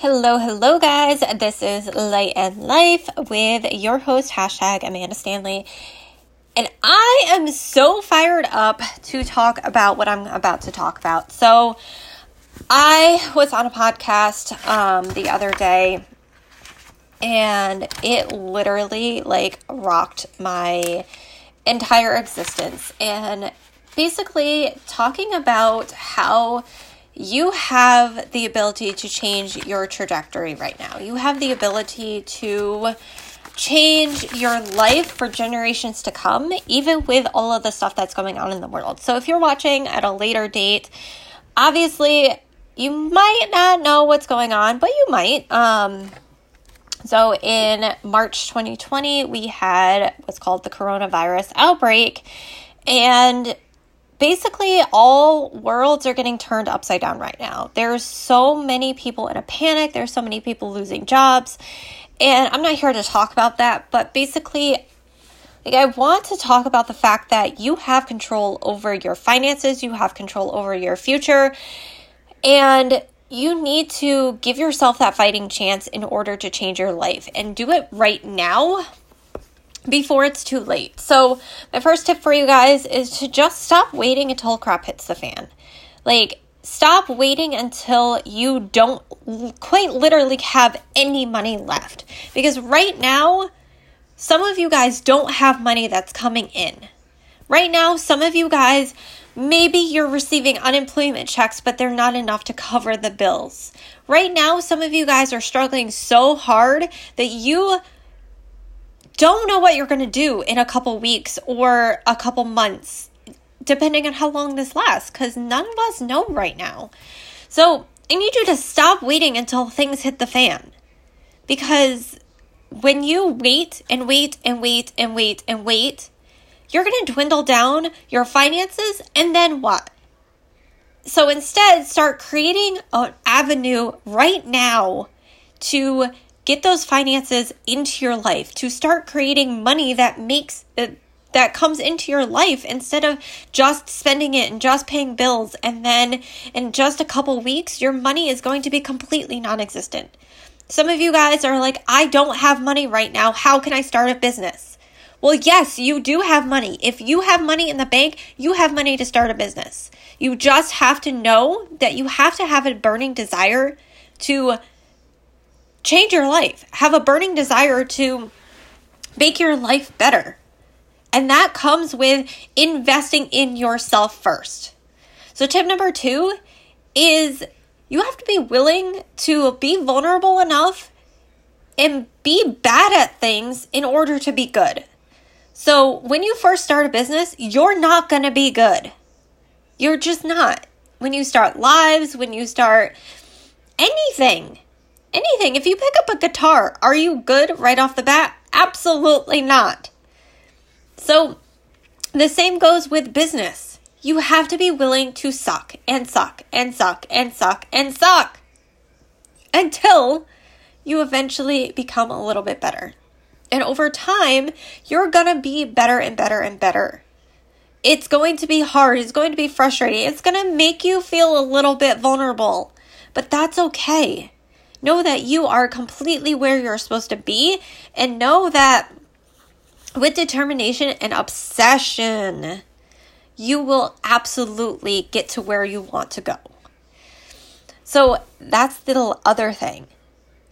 Hello, hello, guys. This is Light and Life with your host, hashtag Amanda Stanley. And I am so fired up to talk about what I'm about to talk about. So, I was on a podcast um, the other day and it literally like rocked my entire existence. And basically, talking about how you have the ability to change your trajectory right now. You have the ability to change your life for generations to come, even with all of the stuff that's going on in the world. So, if you're watching at a later date, obviously you might not know what's going on, but you might. Um, so, in March 2020, we had what's called the coronavirus outbreak, and basically all worlds are getting turned upside down right now. There's so many people in a panic, there's so many people losing jobs. And I'm not here to talk about that, but basically like I want to talk about the fact that you have control over your finances, you have control over your future, and you need to give yourself that fighting chance in order to change your life and do it right now before it's too late. So, my first tip for you guys is to just stop waiting until crap hits the fan. Like, stop waiting until you don't quite literally have any money left. Because right now, some of you guys don't have money that's coming in. Right now, some of you guys, maybe you're receiving unemployment checks, but they're not enough to cover the bills. Right now, some of you guys are struggling so hard that you don't know what you're going to do in a couple weeks or a couple months, depending on how long this lasts, because none of us know right now. So I need you to stop waiting until things hit the fan. Because when you wait and wait and wait and wait and wait, you're going to dwindle down your finances, and then what? So instead, start creating an avenue right now to get those finances into your life, to start creating money that makes that comes into your life instead of just spending it and just paying bills and then in just a couple weeks your money is going to be completely non-existent. Some of you guys are like, "I don't have money right now. How can I start a business?" Well, yes, you do have money. If you have money in the bank, you have money to start a business. You just have to know that you have to have a burning desire to change your life, have a burning desire to make your life better. And that comes with investing in yourself first. So, tip number two is you have to be willing to be vulnerable enough and be bad at things in order to be good. So, when you first start a business, you're not going to be good. You're just not. When you start lives, when you start anything, anything. If you pick up a guitar, are you good right off the bat? Absolutely not. So, the same goes with business. You have to be willing to suck and suck and suck and suck and suck until you eventually become a little bit better. And over time, you're gonna be better and better and better. It's going to be hard, it's going to be frustrating, it's gonna make you feel a little bit vulnerable, but that's okay. Know that you are completely where you're supposed to be, and know that with determination and obsession, you will absolutely get to where you want to go. So that's the other thing.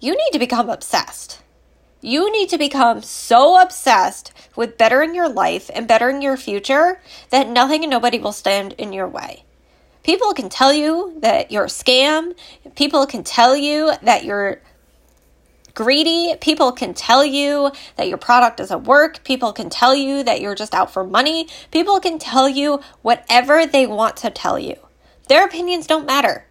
You need to become obsessed. You need to become so obsessed with bettering your life and bettering your future that nothing and nobody will stand in your way. People can tell you that you're a scam. People can tell you that you're greedy. People can tell you that your product doesn't work. People can tell you that you're just out for money. People can tell you whatever they want to tell you. Their opinions don't matter.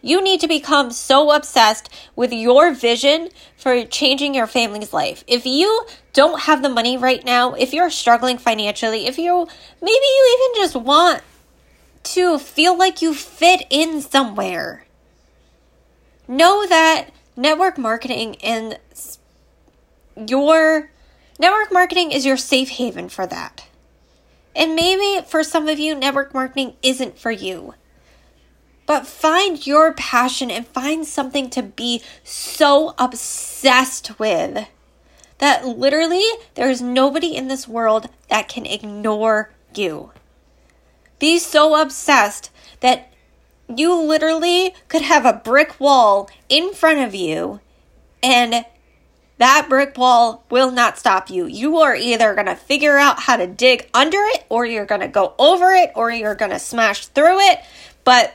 You need to become so obsessed with your vision for changing your family's life. If you don't have the money right now, if you're struggling financially, if you maybe you even just want to feel like you fit in somewhere. Know that network marketing and your network marketing is your safe haven for that. And maybe for some of you, network marketing isn't for you. But find your passion and find something to be so obsessed with that literally there's nobody in this world that can ignore you. Be so obsessed that you literally could have a brick wall in front of you and that brick wall will not stop you. You are either going to figure out how to dig under it, or you're going to go over it, or you're going to smash through it. But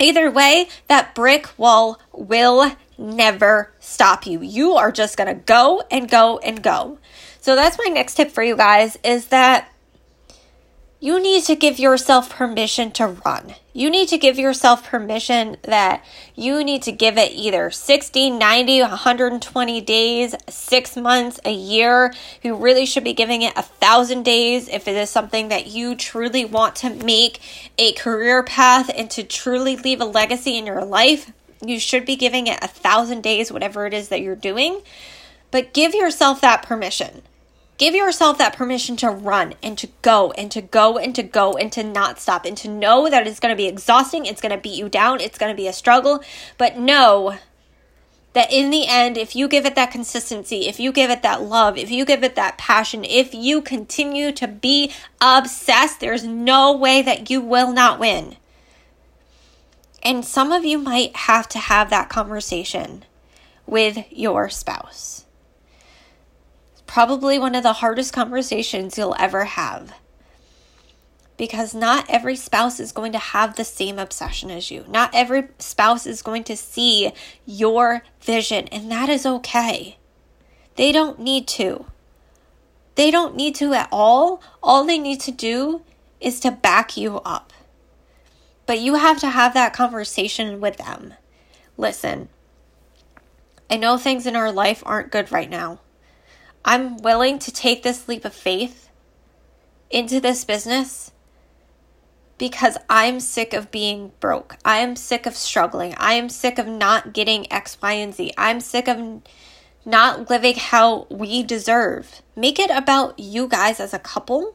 either way, that brick wall will never stop you. You are just going to go and go and go. So that's my next tip for you guys is that you need to give yourself permission to run. You need to give yourself permission that you need to give it either 60, 90, 120 days, six months, a year. You really should be giving it a thousand days if it is something that you truly want to make a career path and to truly leave a legacy in your life. You should be giving it a thousand days, whatever it is that you're doing. But give yourself that permission. Give yourself that permission to run and to go and to go and to go and to not stop and to know that it's going to be exhausting. It's going to beat you down. It's going to be a struggle. But know that in the end, if you give it that consistency, if you give it that love, if you give it that passion, if you continue to be obsessed, there's no way that you will not win. And some of you might have to have that conversation with your spouse probably one of the hardest conversations you'll ever have. Because not every spouse is going to have the same obsession as you. Not every spouse is going to see your vision, and that is okay. They don't need to. They don't need to at all. All they need to do is to back you up. But you have to have that conversation with them. Listen, I know things in our life aren't good right now. I'm willing to take this leap of faith into this business because I'm sick of being broke. I am sick of struggling. I am sick of not getting X, Y, and Z. I'm sick of not living how we deserve. Make it about you guys as a couple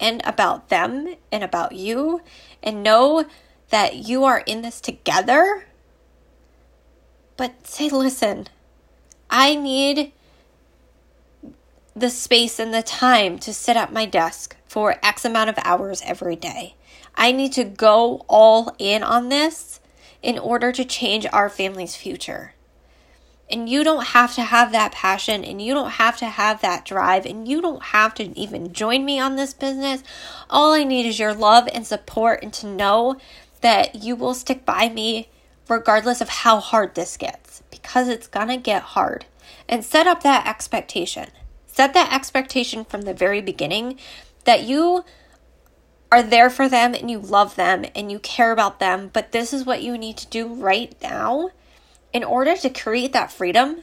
and about them and about you and know that you are in this together. But say, listen, I need the space and the time to sit at my desk for X amount of hours every day. I need to go all in on this in order to change our family's future. And you don't have to have that passion and you don't have to have that drive and you don't have to even join me on this business. All I need is your love and support and to know that you will stick by me regardless of how hard this gets because it's gonna get hard. And set up that expectation. Set that expectation from the very beginning that you are there for them and you love them and you care about them, but this is what you need to do right now in order to create that freedom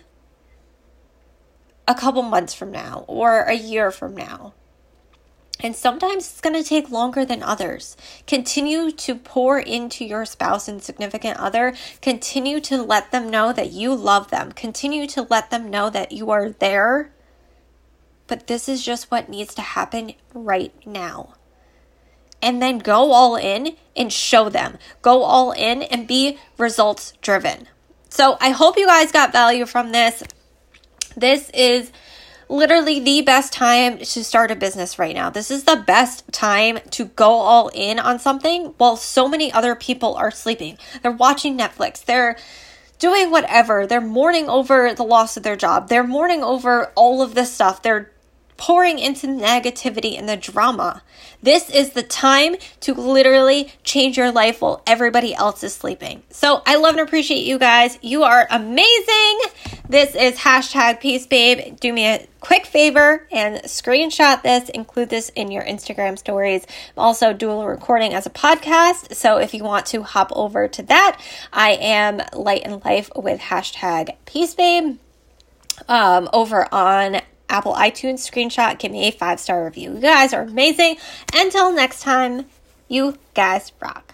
a couple months from now or a year from now. And sometimes it's going to take longer than others. Continue to pour into your spouse and significant other. Continue to let them know that you love them. Continue to let them know that you are there but this is just what needs to happen right now. And then go all in and show them. Go all in and be results driven. So I hope you guys got value from this. This is literally the best time to start a business right now. This is the best time to go all in on something while so many other people are sleeping. They're watching Netflix. They're doing whatever. They're mourning over the loss of their job. They're mourning over all of this stuff. They're pouring into negativity and the drama. This is the time to literally change your life while everybody else is sleeping. So I love and appreciate you guys. You are amazing. This is hashtag peace babe. Do me a quick favor and screenshot this, include this in your Instagram stories. I'm also dual recording as a podcast. So if you want to hop over to that, I am light in life with hashtag peace babe um, over on Apple iTunes screenshot, give me a five star review. You guys are amazing. Until next time, you guys rock.